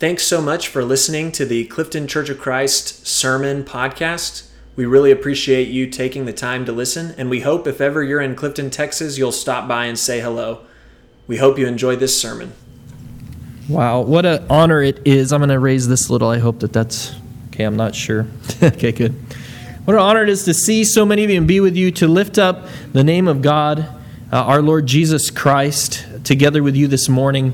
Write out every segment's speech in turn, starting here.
Thanks so much for listening to the Clifton Church of Christ Sermon Podcast. We really appreciate you taking the time to listen, and we hope if ever you're in Clifton, Texas, you'll stop by and say hello. We hope you enjoy this sermon. Wow, what an honor it is. I'm going to raise this little. I hope that that's okay. I'm not sure. okay, good. What an honor it is to see so many of you and be with you to lift up the name of God, uh, our Lord Jesus Christ, together with you this morning.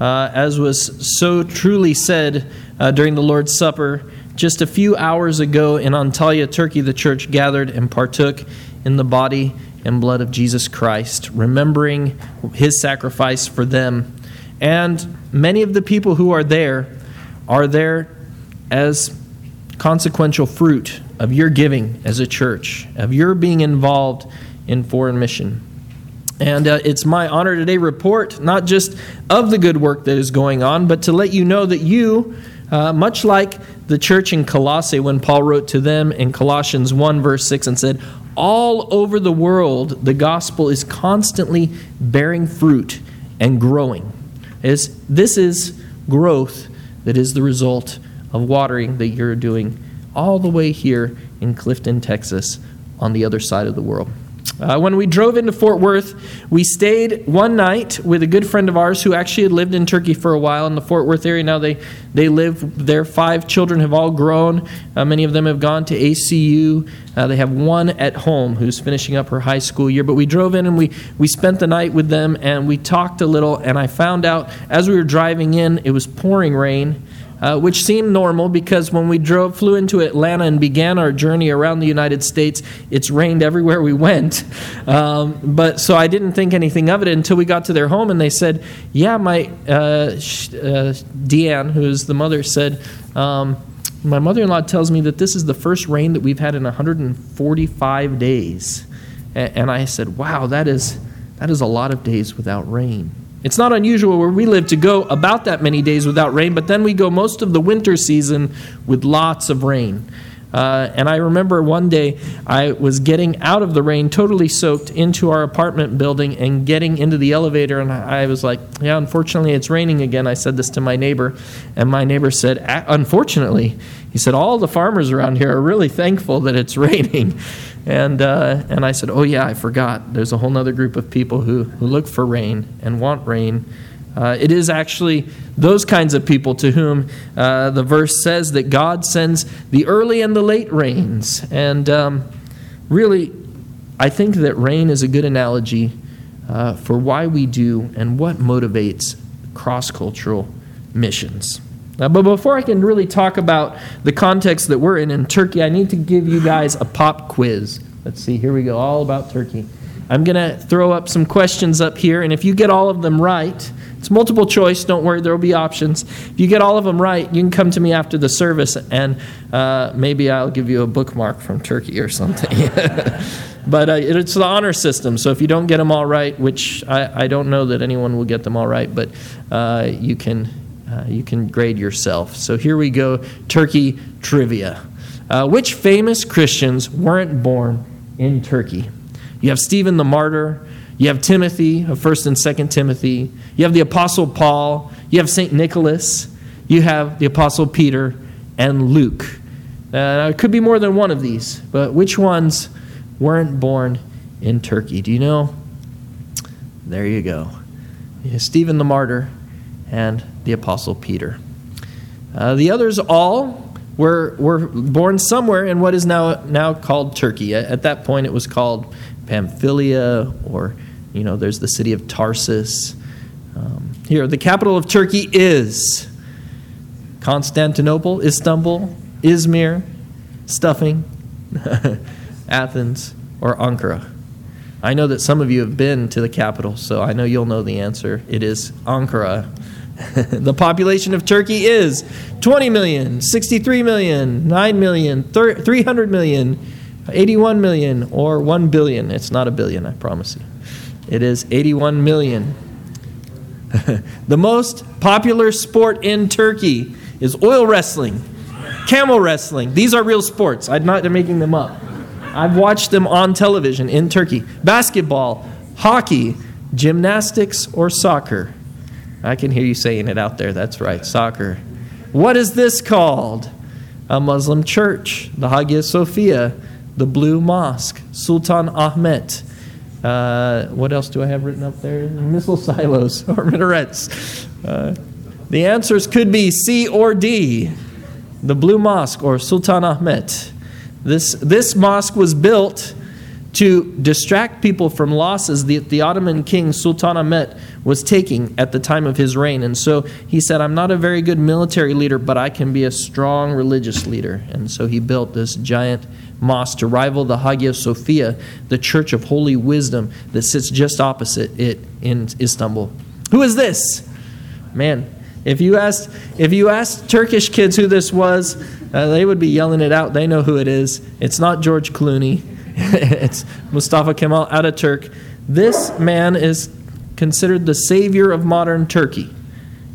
Uh, as was so truly said uh, during the Lord's Supper, just a few hours ago in Antalya, Turkey, the church gathered and partook in the body and blood of Jesus Christ, remembering his sacrifice for them. And many of the people who are there are there as consequential fruit of your giving as a church, of your being involved in foreign mission. And uh, it's my honor today report not just of the good work that is going on, but to let you know that you, uh, much like the church in Colossae, when Paul wrote to them in Colossians 1, verse 6, and said, All over the world, the gospel is constantly bearing fruit and growing. It's, this is growth that is the result of watering that you're doing all the way here in Clifton, Texas, on the other side of the world. Uh, when we drove into Fort Worth, we stayed one night with a good friend of ours who actually had lived in Turkey for a while in the Fort Worth area. Now they, they live their Five children have all grown. Uh, many of them have gone to ACU. Uh, they have one at home who's finishing up her high school year. But we drove in and we, we spent the night with them and we talked a little. And I found out as we were driving in, it was pouring rain uh, which seemed normal because when we drove, flew into Atlanta and began our journey around the United States, it's rained everywhere we went. Um, but so I didn't think anything of it until we got to their home and they said, "Yeah, my uh, uh, Deanne, who's the mother, said." Um, my mother-in-law tells me that this is the first rain that we've had in 145 days and i said wow that is that is a lot of days without rain it's not unusual where we live to go about that many days without rain, but then we go most of the winter season with lots of rain. Uh, and I remember one day I was getting out of the rain, totally soaked, into our apartment building and getting into the elevator. And I was like, Yeah, unfortunately, it's raining again. I said this to my neighbor. And my neighbor said, Unfortunately, he said, All the farmers around here are really thankful that it's raining. And, uh, and I said, Oh, yeah, I forgot. There's a whole other group of people who, who look for rain and want rain. Uh, it is actually those kinds of people to whom uh, the verse says that God sends the early and the late rains. And um, really, I think that rain is a good analogy uh, for why we do and what motivates cross cultural missions. Uh, but before I can really talk about the context that we're in in Turkey, I need to give you guys a pop quiz. Let's see, here we go, all about Turkey. I'm going to throw up some questions up here, and if you get all of them right, it's multiple choice, don't worry, there will be options. If you get all of them right, you can come to me after the service, and uh, maybe I'll give you a bookmark from Turkey or something. but uh, it's the honor system, so if you don't get them all right, which I, I don't know that anyone will get them all right, but uh, you can uh, you can grade yourself. So here we go Turkey trivia. Uh, which famous Christians weren't born in Turkey? You have Stephen the martyr. You have Timothy of 1st and 2nd Timothy. You have the Apostle Paul. You have St. Nicholas. You have the Apostle Peter and Luke. Uh, it could be more than one of these, but which ones weren't born in Turkey? Do you know? There you go. You Stephen the martyr and the Apostle Peter. Uh, the others all were, were born somewhere in what is now, now called Turkey. At, at that point, it was called Pamphylia, or, you know, there's the city of Tarsus. Um, here, the capital of Turkey is Constantinople, Istanbul, Izmir, Stuffing, Athens, or Ankara. I know that some of you have been to the capital, so I know you'll know the answer. It is Ankara. the population of Turkey is 20 million, 63 million, 9 million, 300 million, 81 million, or 1 billion. It's not a billion, I promise you. It is 81 million. the most popular sport in Turkey is oil wrestling, camel wrestling. These are real sports. I'm not making them up. I've watched them on television in Turkey. Basketball, hockey, gymnastics, or soccer. I can hear you saying it out there. That's right, soccer. What is this called? A Muslim church, the Hagia Sophia, the Blue Mosque, Sultan Ahmet. Uh, what else do I have written up there? Missile silos or minarets. Uh, the answers could be C or D the Blue Mosque or Sultan Ahmet. This, this mosque was built to distract people from losses that the Ottoman king Sultan Ahmet was taking at the time of his reign. And so he said, I'm not a very good military leader, but I can be a strong religious leader. And so he built this giant mosque to rival the Hagia Sophia, the church of holy wisdom that sits just opposite it in Istanbul. Who is this? Man, if you asked if you asked Turkish kids who this was, uh, they would be yelling it out. They know who it is. It's not George Clooney. it's Mustafa Kemal Ataturk. This man is considered the savior of modern Turkey.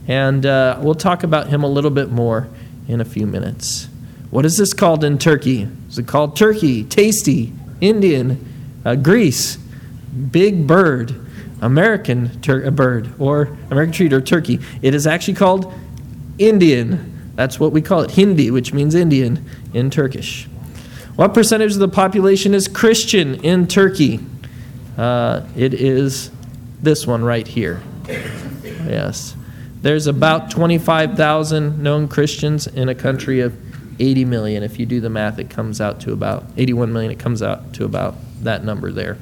And uh, we'll talk about him a little bit more in a few minutes. What is this called in Turkey? Is it called Turkey, Tasty, Indian, uh, Greece, Big Bird, American tur- bird, or American treat, or turkey? It is actually called Indian. That's what we call it, Hindi, which means Indian in Turkish. What percentage of the population is Christian in Turkey? Uh, it is this one right here. Yes. There's about 25,000 known Christians in a country of 80 million. If you do the math, it comes out to about 81 million. It comes out to about that number there.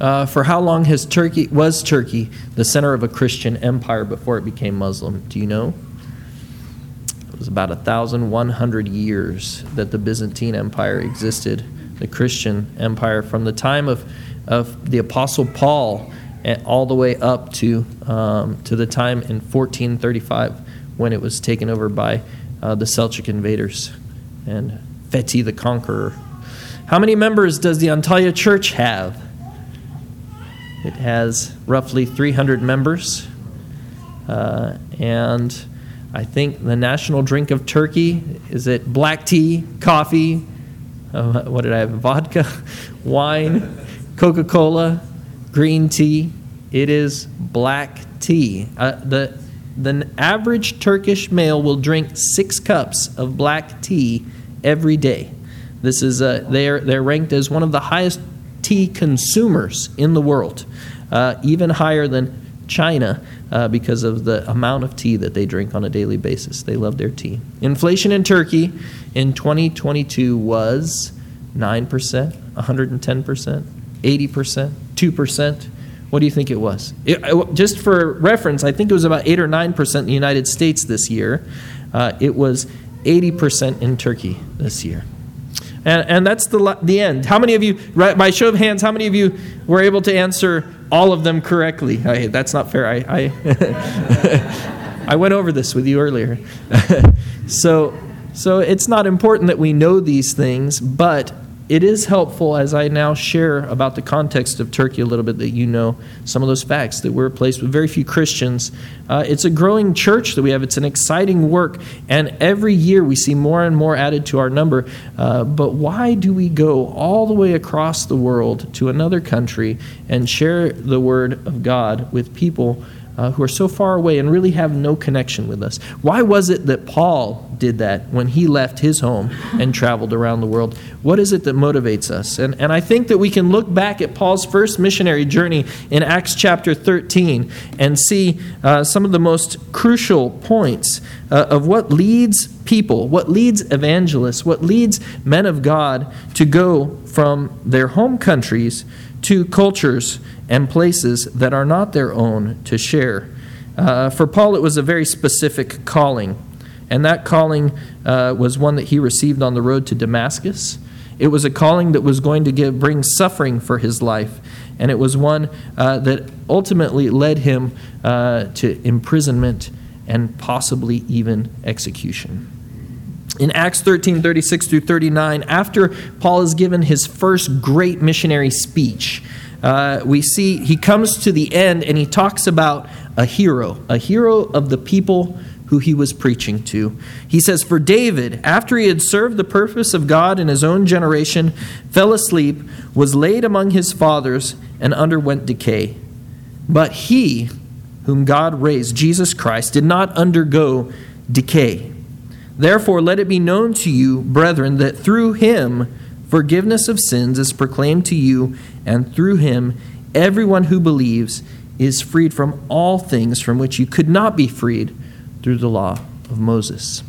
Uh, for how long has Turkey was Turkey the center of a Christian empire before it became Muslim? Do you know? It was about 1,100 years that the Byzantine Empire existed, the Christian empire, from the time of, of the Apostle Paul and all the way up to, um, to the time in 1435 when it was taken over by uh, the Seljuk invaders and Fatih the Conqueror. How many members does the Antalya Church have? It has roughly 300 members. Uh, and I think the national drink of Turkey is it black tea, coffee, uh, what did I have? Vodka, wine, Coca Cola, green tea. It is black tea. Uh, the, the average Turkish male will drink six cups of black tea every day. This is uh, they're, they're ranked as one of the highest tea consumers in the world, uh, even higher than China uh, because of the amount of tea that they drink on a daily basis. They love their tea. Inflation in Turkey in 2022 was 9%, 110%, 80%, 2%. What do you think it was? It, just for reference, I think it was about 8 or 9% in the United States this year. Uh, it was 80% in Turkey this year. And, and that's the, the end. How many of you, right, by show of hands, how many of you were able to answer all of them correctly? I, that's not fair. I, I, I went over this with you earlier. so, so it's not important that we know these things, but it is helpful as I now share about the context of Turkey a little bit that you know some of those facts that we're a place with very few Christians. Uh, it's a growing church that we have, it's an exciting work, and every year we see more and more added to our number. Uh, but why do we go all the way across the world to another country and share the word of God with people? Uh, who are so far away and really have no connection with us. Why was it that Paul did that when he left his home and traveled around the world? What is it that motivates us? And, and I think that we can look back at Paul's first missionary journey in Acts chapter 13 and see uh, some of the most crucial points uh, of what leads people, what leads evangelists, what leads men of God to go from their home countries to cultures and places that are not their own to share. Uh, for Paul, it was a very specific calling, and that calling uh, was one that he received on the road to Damascus. It was a calling that was going to give, bring suffering for his life, and it was one uh, that ultimately led him uh, to imprisonment and possibly even execution. In Acts 13 36 through 39, after Paul has given his first great missionary speech, uh, we see he comes to the end and he talks about a hero, a hero of the people who he was preaching to. He says, For David, after he had served the purpose of God in his own generation, fell asleep, was laid among his fathers, and underwent decay. But he, whom God raised, Jesus Christ, did not undergo decay. Therefore, let it be known to you, brethren, that through him forgiveness of sins is proclaimed to you, and through him everyone who believes is freed from all things from which you could not be freed through the law of Moses.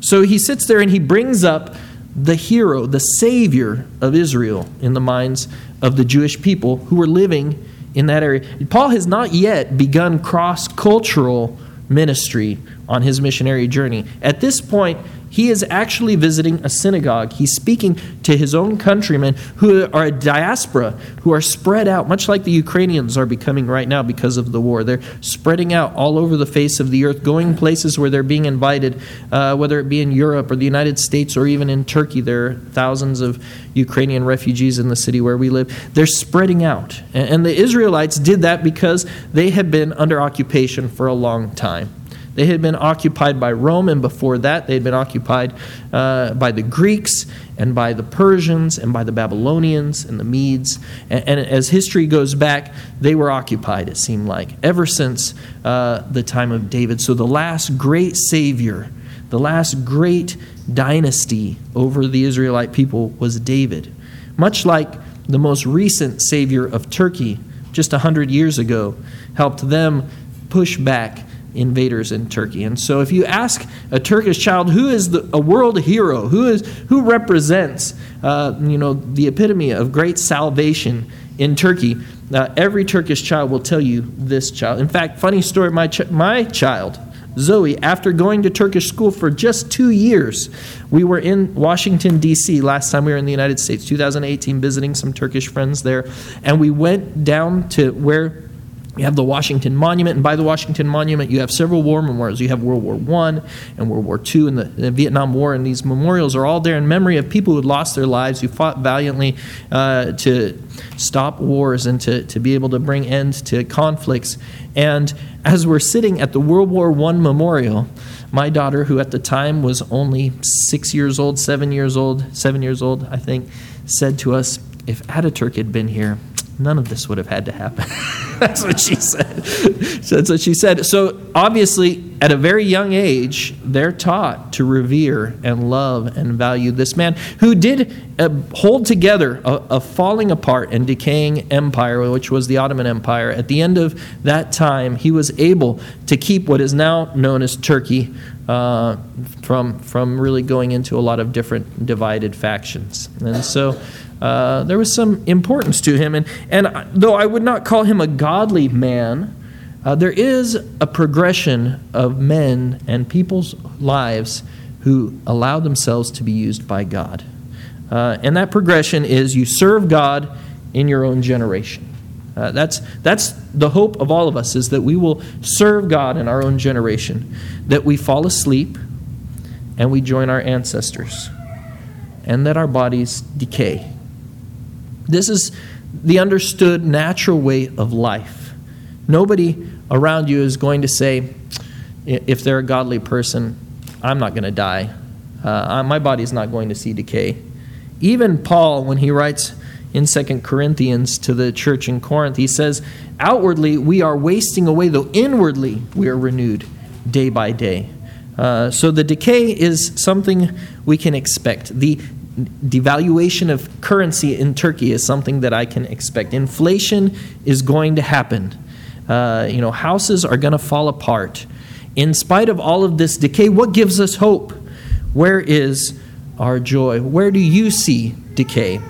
So he sits there and he brings up the hero, the savior of Israel in the minds of the Jewish people who were living in that area. Paul has not yet begun cross cultural ministry on his missionary journey. At this point, he is actually visiting a synagogue. He's speaking to his own countrymen who are a diaspora, who are spread out, much like the Ukrainians are becoming right now because of the war. They're spreading out all over the face of the earth, going places where they're being invited, uh, whether it be in Europe or the United States or even in Turkey. There are thousands of Ukrainian refugees in the city where we live. They're spreading out. And the Israelites did that because they had been under occupation for a long time. They had been occupied by Rome, and before that, they had been occupied uh, by the Greeks and by the Persians and by the Babylonians and the Medes. And, and as history goes back, they were occupied, it seemed like, ever since uh, the time of David. So the last great Savior, the last great dynasty over the Israelite people was David. Much like the most recent Savior of Turkey, just 100 years ago, helped them push back invaders in Turkey. And so if you ask a Turkish child who is the, a world hero, who is who represents uh, you know the epitome of great salvation in Turkey, uh, every Turkish child will tell you this child. In fact, funny story, my ch- my child Zoe, after going to Turkish school for just two years, we were in Washington, D.C. last time we were in the United States, 2018, visiting some Turkish friends there. And we went down to where you have the Washington Monument, and by the Washington Monument, you have several war memorials. You have World War I and World War II and the, the, Vietnam War, and these memorials are all there in memory of people who had lost their lives, who fought valiantly uh, to stop wars and to, to be able to bring end to conflicts. And as we're sitting at the World War I memorial, my daughter, who at the time was only six years old, seven years old, seven years old, I think, said to us, If Ataturk had been here, none of this would have had to happen. That's what she said. That's what she said. So, obviously, at a very young age, they're taught to revere and love and value this man who did uh, hold together a, a, falling apart and decaying empire, which was the Ottoman Empire. At the end of that time, he was able to keep what is now known as Turkey uh, from, from really going into a lot of different divided factions. And so, uh, there was some importance to him. And, and though I would not call him a godly man, uh, there is a progression of men and people's lives who allow themselves to be used by God. Uh, and that progression is you serve God in your own generation. Uh, that's, that's the hope of all of us is that we will serve God in our own generation, that we fall asleep and we join our ancestors, and that our bodies decay this is the understood natural way of life. Nobody around you is going to say, if they're a godly person, I'm not going to die. Uh, my body is not going to see decay. Even Paul, when he writes in 2 Corinthians to the church in Corinth, he says, Outwardly we are wasting away, though inwardly we are renewed day by day. Uh, so the decay is something we can expect. The devaluation of currency in Turkey is something that I can expect. Inflation is going to happen. Uh, you know, houses are going to fall apart. In spite of all of this decay, what gives us hope? Where is our joy? Where do you see decay?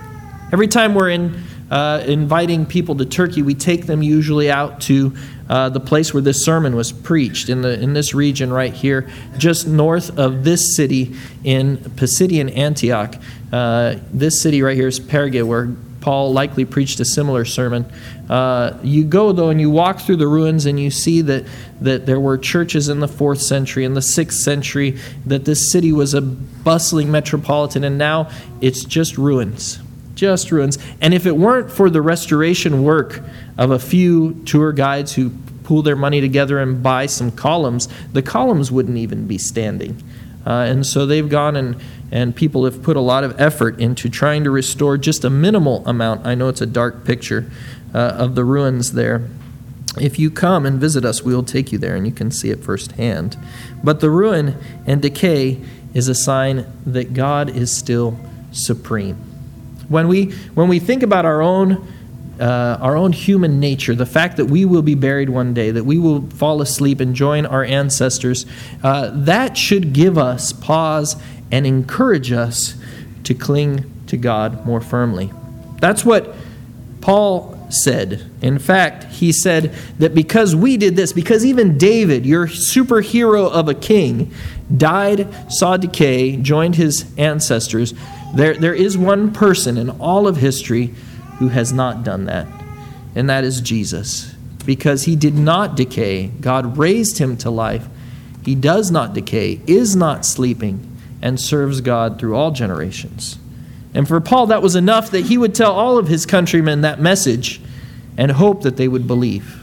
Every time we're in uh, inviting people to Turkey, we take them usually out to uh, the place where this sermon was preached in, the, in this region right here, just north of this city in Pisidian Antioch. Uh, this city right here is Perga, where Paul likely preached a similar sermon. Uh, you go, though, and you walk through the ruins, and you see that, that there were churches in the fourth century, in the sixth century, that this city was a bustling metropolitan, and now it's just ruins just ruins. And if it weren't for the restoration work of a few tour guides who pool their money together and buy some columns, the columns wouldn't even be standing. Uh, and so they've gone and, and people have put a lot of effort into trying to restore just a minimal amount. I know it's a dark picture uh, of the ruins there. If you come and visit us, we will take you there and you can see it firsthand. But the ruin and decay is a sign that God is still supreme. When we, when we think about our own, uh, our own human nature, the fact that we will be buried one day, that we will fall asleep and join our ancestors, uh, that should give us pause and encourage us to cling to God more firmly. That's what Paul said. In fact, he said that because we did this, because even David, your superhero of a king, died, saw decay, joined his ancestors, there, there is one person in all of history who has not done that, and that is Jesus. Because he did not decay, God raised him to life. He does not decay, is not sleeping, and serves God through all generations. And for Paul, that was enough that he would tell all of his countrymen that message and hope that they would believe.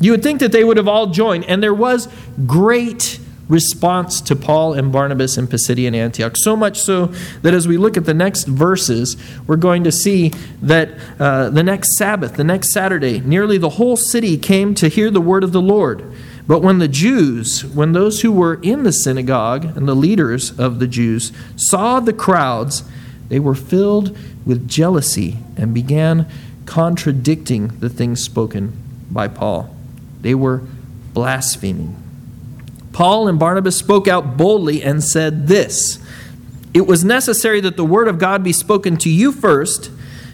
You would think that they would have all joined, and there was great response to Paul and Barnabas in Pisidian Antioch. So much so that as we look at the next verses, we're going to see that uh, the next Sabbath, the next Saturday, nearly the whole city came to hear the word of the Lord. But when the Jews, when those who were in the synagogue and the leaders of the Jews saw the crowds, they were filled with jealousy and began contradicting the things spoken by Paul. They were blaspheming. Paul and Barnabas spoke out boldly and said this It was necessary that the word of God be spoken to you first,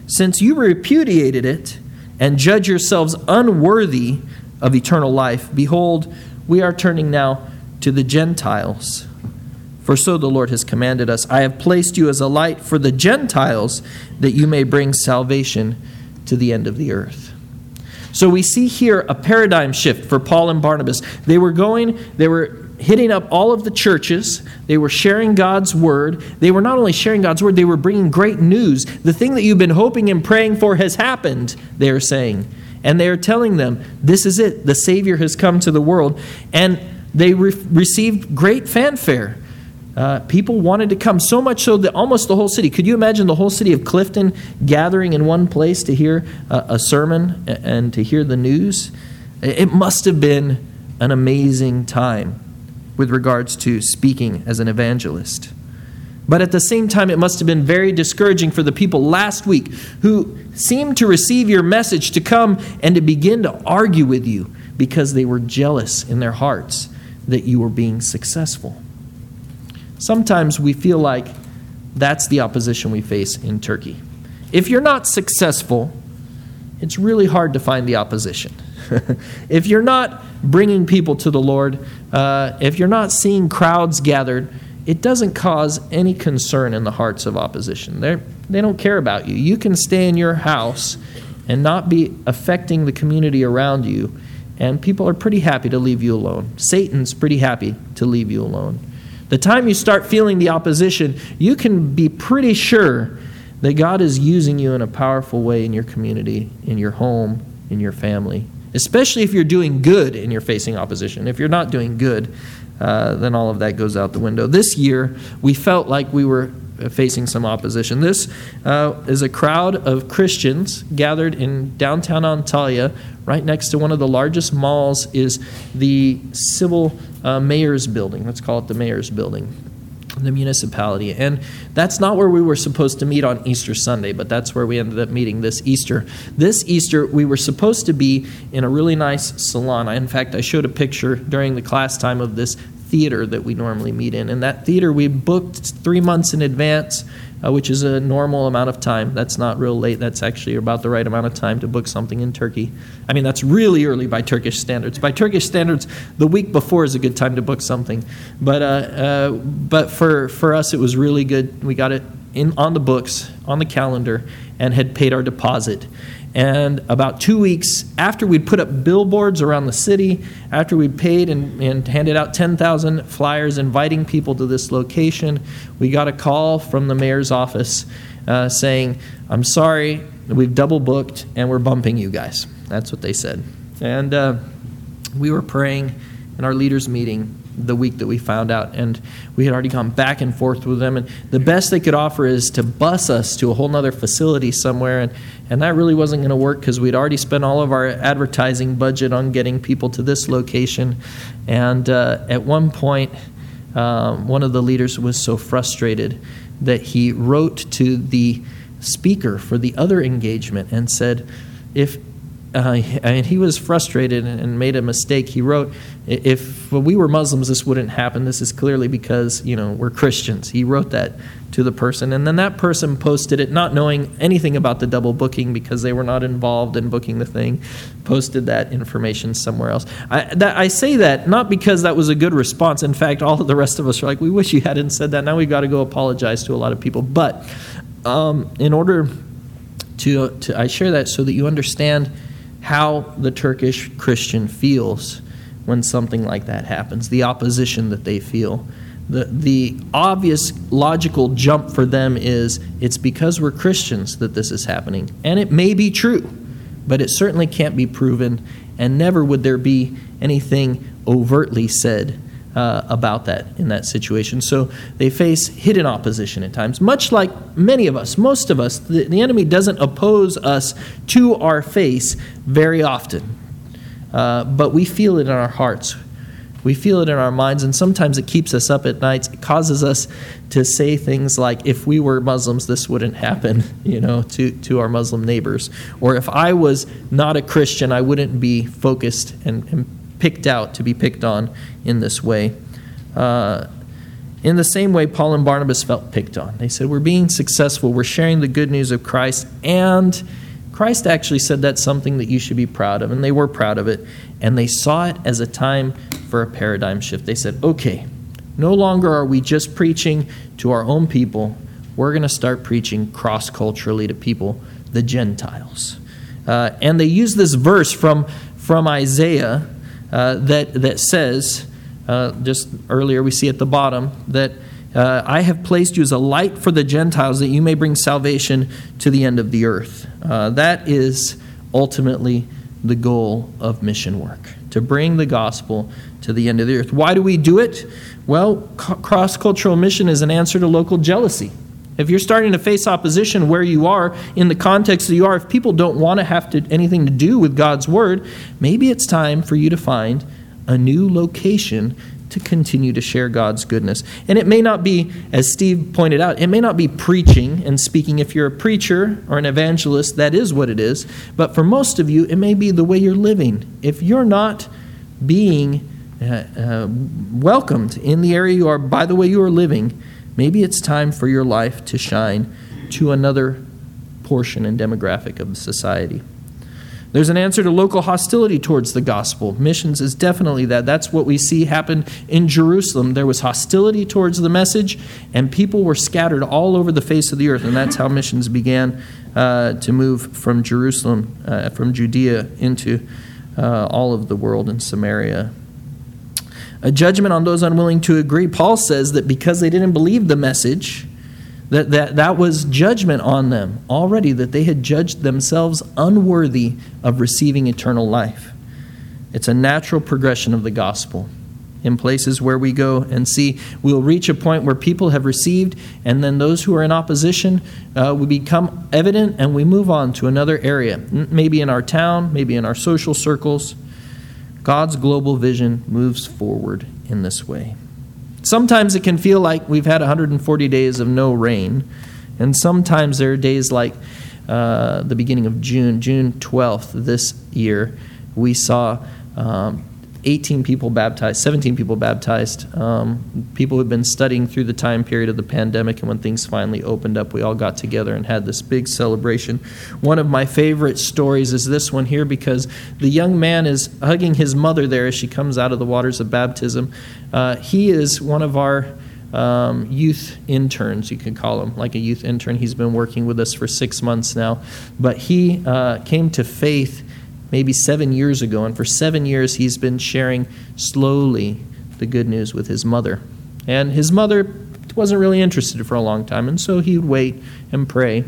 since you repudiated it and judge yourselves unworthy of eternal life. Behold, we are turning now to the Gentiles. For so the Lord has commanded us I have placed you as a light for the Gentiles, that you may bring salvation to the end of the earth. So we see here a paradigm shift for Paul and Barnabas. They were going, they were hitting up all of the churches. They were sharing God's word. They were not only sharing God's word, they were bringing great news. The thing that you've been hoping and praying for has happened, they are saying. And they are telling them, this is it. The Savior has come to the world. And they re- received great fanfare. Uh, people wanted to come so much so that almost the whole city could you imagine the whole city of clifton gathering in one place to hear a, a sermon and to hear the news it must have been an amazing time with regards to speaking as an evangelist but at the same time, it must have been very discouraging for the people last week who seemed to receive your message to come and to begin to argue with you because they were jealous in their hearts that you were being successful. Sometimes we feel like that's the opposition we face in Turkey. If you're not successful, it's really hard to find the opposition. if you're not bringing people to the Lord, uh, if you're not seeing crowds gathered, it doesn't cause any concern in the hearts of opposition. They're, they don't care about you. You can stay in your house and not be affecting the community around you, and people are pretty happy to leave you alone. Satan's pretty happy to leave you alone. The time you start feeling the opposition, you can be pretty sure that God is using you in a powerful way in your community, in your home, in your family. Especially if you're doing good and you're facing opposition. If you're not doing good, uh, then all of that goes out the window. This year, we felt like we were facing some opposition. This uh, is a crowd of Christians gathered in downtown Antalya, right next to one of the largest malls is the civil uh, mayor's building. Let's call it the mayor's building, the municipality. And that's not where we were supposed to meet on Easter Sunday, but that's where we ended up meeting this Easter. This Easter, we were supposed to be in a really nice salon. In fact, I showed a picture during the class time of this theater that we normally meet in. And that theater we booked three months in advance, uh, which is a normal amount of time. That's not real late. That's actually about the right amount of time to book something in Turkey. I mean, that's really early by Turkish standards. By Turkish standards, the week before is a good time to book something. But, uh, uh, but for, for us, it was really good. We got it in, on the books, on the calendar, and had paid our deposit. And about two weeks after we'd put up billboards around the city, after we'd paid and, and handed out 10,000 flyers inviting people to this location, we got a call from the mayor's office uh, saying, I'm sorry, we've double booked and we're bumping you guys. That's what they said. And uh, we were praying in our leaders' meeting the week that we found out, and we had already gone back and forth with them. And the best they could offer is to bus us to a whole other facility somewhere, and, and that really wasn't going to work because we'd already spent all of our advertising budget on getting people to this location. And uh, at one point, um, one of the leaders was so frustrated that he wrote to the speaker for the other engagement and said, if uh, and he was frustrated and made a mistake. He wrote, "If we were Muslims, this wouldn't happen. This is clearly because you know we're Christians." He wrote that to the person, and then that person posted it, not knowing anything about the double booking because they were not involved in booking the thing. Posted that information somewhere else. I, that, I say that not because that was a good response. In fact, all of the rest of us are like, "We wish you hadn't said that." Now we've got to go apologize to a lot of people, but um, in order to, to I share that so that you understand how the Turkish Christian feels when something like that happens, the opposition that they feel. The, the obvious logical jump for them is it's because we're Christians that this is happening. And it may be true, but it certainly can't be proven, and never would there be anything overtly said uh, about that in that situation. So they face hidden opposition at times, much like many of us, most of us. The, the enemy doesn't oppose us to our face very often, uh, but we feel it in our hearts. We feel it in our minds, and sometimes it keeps us up at nights. It causes us to say things like, if we were Muslims, this wouldn't happen, you know, to, to our Muslim neighbors. Or if I was not a Christian, I wouldn't be focused and, and picked out to be picked on in this way. Uh, in the same way, Paul and Barnabas felt picked on. They said, We're being successful, we're sharing the good news of Christ, and Christ actually said that's something that you should be proud of, and they were proud of it, and they saw it as a time for a paradigm shift. They said, Okay, no longer are we just preaching to our own people, we're going to start preaching cross culturally to people, the Gentiles. Uh, and they use this verse from, from Isaiah uh, that, that says, uh, just earlier we see at the bottom, that uh, I have placed you as a light for the Gentiles that you may bring salvation to the end of the earth. Uh, that is ultimately the goal of mission work to bring the gospel to the end of the earth. Why do we do it? Well, cross cultural mission is an answer to local jealousy. If you're starting to face opposition where you are, in the context that you are, if people don't want to have to, anything to do with God's word, maybe it's time for you to find a new location to continue to share God's goodness. And it may not be, as Steve pointed out, it may not be preaching and speaking. If you're a preacher or an evangelist, that is what it is. But for most of you, it may be the way you're living. If you're not being uh, uh, welcomed in the area you are by the way you are living, Maybe it's time for your life to shine to another portion and demographic of society. There's an answer to local hostility towards the gospel. Missions is definitely that. That's what we see happen in Jerusalem. There was hostility towards the message, and people were scattered all over the face of the earth. And that's how missions began uh, to move from Jerusalem, uh, from Judea, into uh, all of the world in Samaria a judgment on those unwilling to agree. Paul says that because they didn't believe the message, that, that that was judgment on them already, that they had judged themselves unworthy of receiving eternal life. It's a natural progression of the gospel. In places where we go and see, we'll reach a point where people have received, and then those who are in opposition uh, will become evident, and we move on to another area, maybe in our town, maybe in our social circles. God's global vision moves forward in this way. Sometimes it can feel like we've had 140 days of no rain, and sometimes there are days like uh, the beginning of June, June 12th this year, we saw um, 18 people baptized, 17 people baptized. Um, people who've been studying through the time period of the pandemic, and when things finally opened up, we all got together and had this big celebration. One of my favorite stories is this one here because the young man is hugging his mother there as she comes out of the waters of baptism. Uh, he is one of our um, youth interns, you could call him, like a youth intern. He's been working with us for six months now. But he uh, came to faith maybe seven years ago, and for seven years he's been sharing slowly the good news with his mother. And his mother wasn't really interested for a long time, and so he would wait and pray.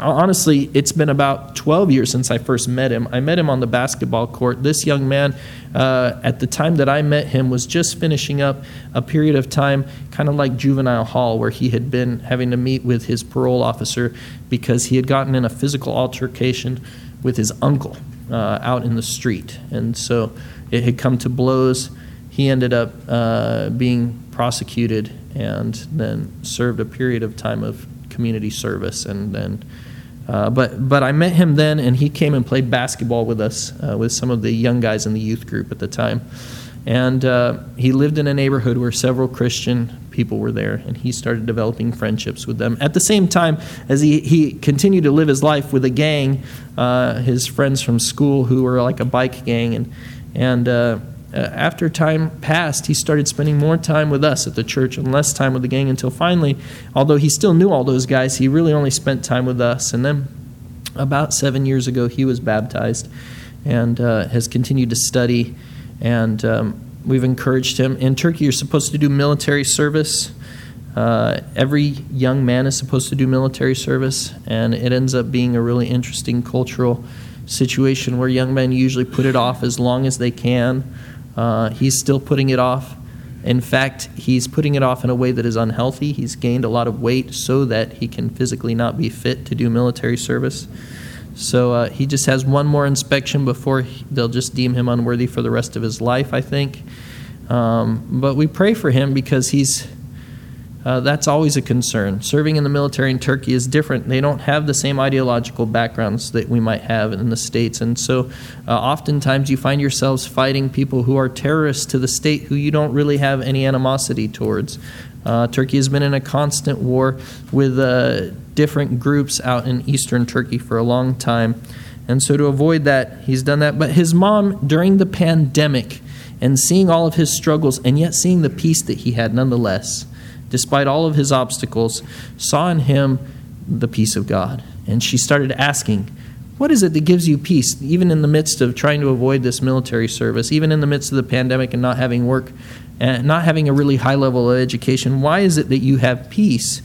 honestly, it's been about 12 years since I first met him. I met him on the basketball court. This young man, uh, at the time that I met him, was just finishing up a period of time, kind of like juvenile hall, where he had been having to meet with his parole officer because he had gotten in a physical altercation with his uncle uh, out in the street. And so it had come to blows. He ended up uh, being prosecuted and then served a period of time of community service and then uh, but but I met him then, and he came and played basketball with us, uh, with some of the young guys in the youth group at the time. And uh, he lived in a neighborhood where several Christian people were there, and he started developing friendships with them. At the same time as he, he continued to live his life with a gang, uh, his friends from school who were like a bike gang, and and uh, uh, after time passed, he started spending more time with us at the church and less time with the gang until finally, although he still knew all those guys, he really only spent time with us. And then about seven years ago, he was baptized and uh, has continued to study. And um, we've encouraged him. In Turkey, you're supposed to do military service. Uh, every young man is supposed to do military service, and it ends up being a really interesting cultural situation where young men usually put it off as long as they can uh, he's still putting it off. In fact, he's putting it off in a way that is unhealthy. He's gained a lot of weight so that he can physically not be fit to do military service. So uh, he just has one more inspection before he, they'll just deem him unworthy for the rest of his life, I think. Um, but we pray for him because he's uh, that's always a concern. Serving in the military in Turkey is different. They don't have the same ideological backgrounds that we might have in the States. And so uh, oftentimes you find yourselves fighting people who are terrorists to the state who you don't really have any animosity towards. Uh, Turkey has been in a constant war with uh, different groups out in eastern Turkey for a long time. And so to avoid that, he's done that. But his mom, during the pandemic, and seeing all of his struggles, and yet seeing the peace that he had nonetheless, despite all of his obstacles, saw in him the peace of God. And she started asking, What is it that gives you peace, even in the midst of trying to avoid this military service, even in the midst of the pandemic and not having work, and not having a really high level of education? Why is it that you have peace?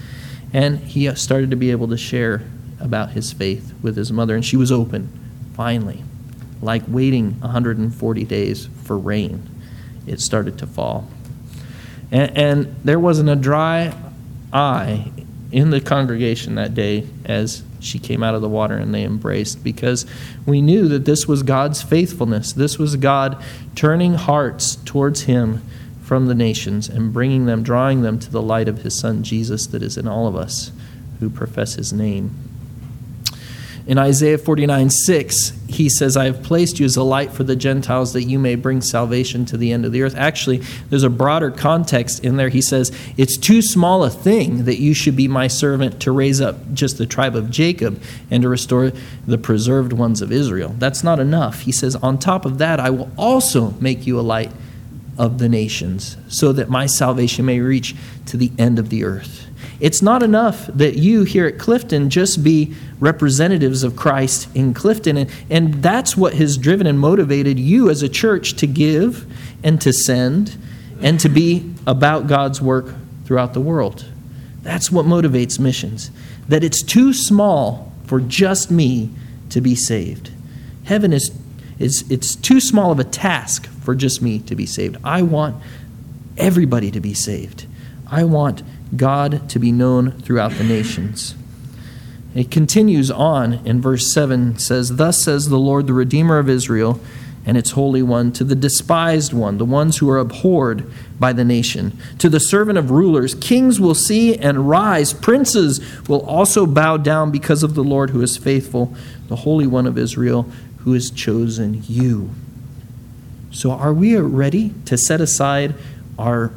And he started to be able to share about his faith with his mother, and she was open, finally. Like waiting 140 days for rain, it started to fall. And, and there wasn't a dry eye in the congregation that day as she came out of the water and they embraced because we knew that this was God's faithfulness. This was God turning hearts towards Him from the nations and bringing them, drawing them to the light of His Son Jesus that is in all of us who profess His name. In Isaiah 49 6, he says, I have placed you as a light for the Gentiles that you may bring salvation to the end of the earth. Actually, there's a broader context in there. He says, It's too small a thing that you should be my servant to raise up just the tribe of Jacob and to restore the preserved ones of Israel. That's not enough. He says, On top of that, I will also make you a light of the nations, so that my salvation may reach to the end of the earth. It's not enough that you here at Clifton just be representatives of Christ in Clifton. And, and that's what has driven and motivated you as a church to give and to send and to be about God's work throughout the world. That's what motivates missions. That it's too small for just me to be saved. Heaven is, is it's too small of a task for just me to be saved. I want everybody to be saved. I want God to be known throughout the nations. It continues on in verse 7 says, Thus says the Lord, the Redeemer of Israel, and its Holy One, to the despised one, the ones who are abhorred by the nation, to the servant of rulers, kings will see and rise, princes will also bow down because of the Lord who is faithful, the Holy One of Israel, who has chosen you. So, are we ready to set aside our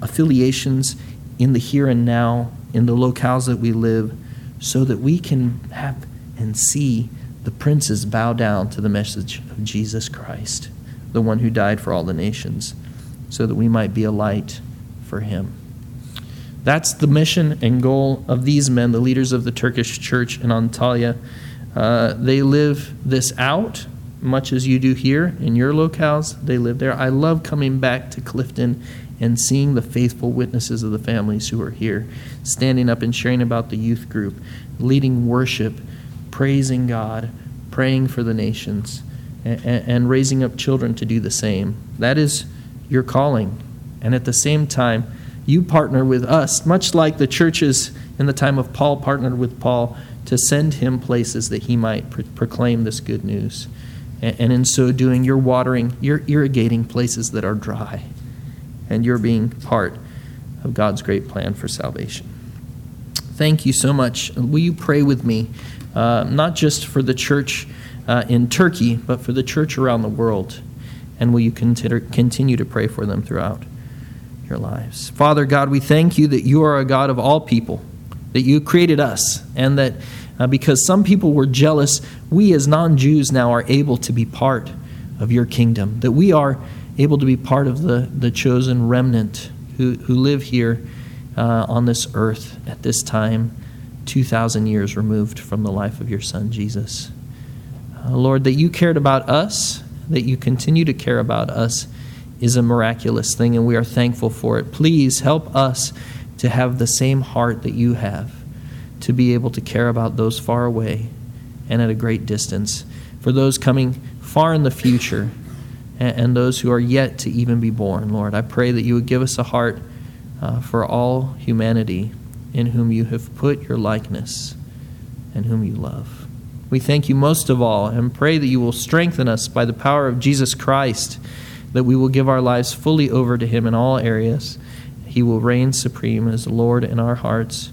affiliations in the here and now, in the locales that we live, so that we can have and see the princes bow down to the message of Jesus Christ, the one who died for all the nations, so that we might be a light for him. That's the mission and goal of these men, the leaders of the Turkish church in Antalya. Uh, they live this out much as you do here in your locales. They live there. I love coming back to Clifton and seeing the faithful witnesses of the families who are here, standing up and sharing about the youth group, leading worship, praising God, praying for the nations, and, and raising up children to do the same. That is your calling. And at the same time, you partner with us, much like the churches in the time of Paul partnered with Paul to send him places that he might pro- proclaim this good news. And, in so doing, you're watering, you're irrigating places that are dry. And you're being part of God's great plan for salvation. Thank you so much. Will you pray with me, uh, not just for the church uh, in Turkey, but for the church around the world? And will you consider, continue to pray for them throughout your lives? Father God, we thank you that you are a God of all people, that you created us, and that uh, because some people were jealous, we as non Jews now are able to be part of your kingdom, that we are able to be part of the, the chosen remnant who, who live here uh, on this earth at this time, 2,000 years removed from the life of your Son, Jesus. Uh, Lord, that you cared about us, that you continue to care about us, is a miraculous thing, and we are thankful for it. Please help us to have the same heart that you have, to be able to care about those far away and at a great distance, for those coming far in the future and, and those who are yet to even be born, Lord. I pray that you would give us a heart uh, for all humanity in whom you have put your likeness and whom you love. We thank you most of all and pray that you will strengthen us by the power of Jesus Christ, that we will give our lives fully over to him in all areas. He will reign supreme as Lord in our hearts.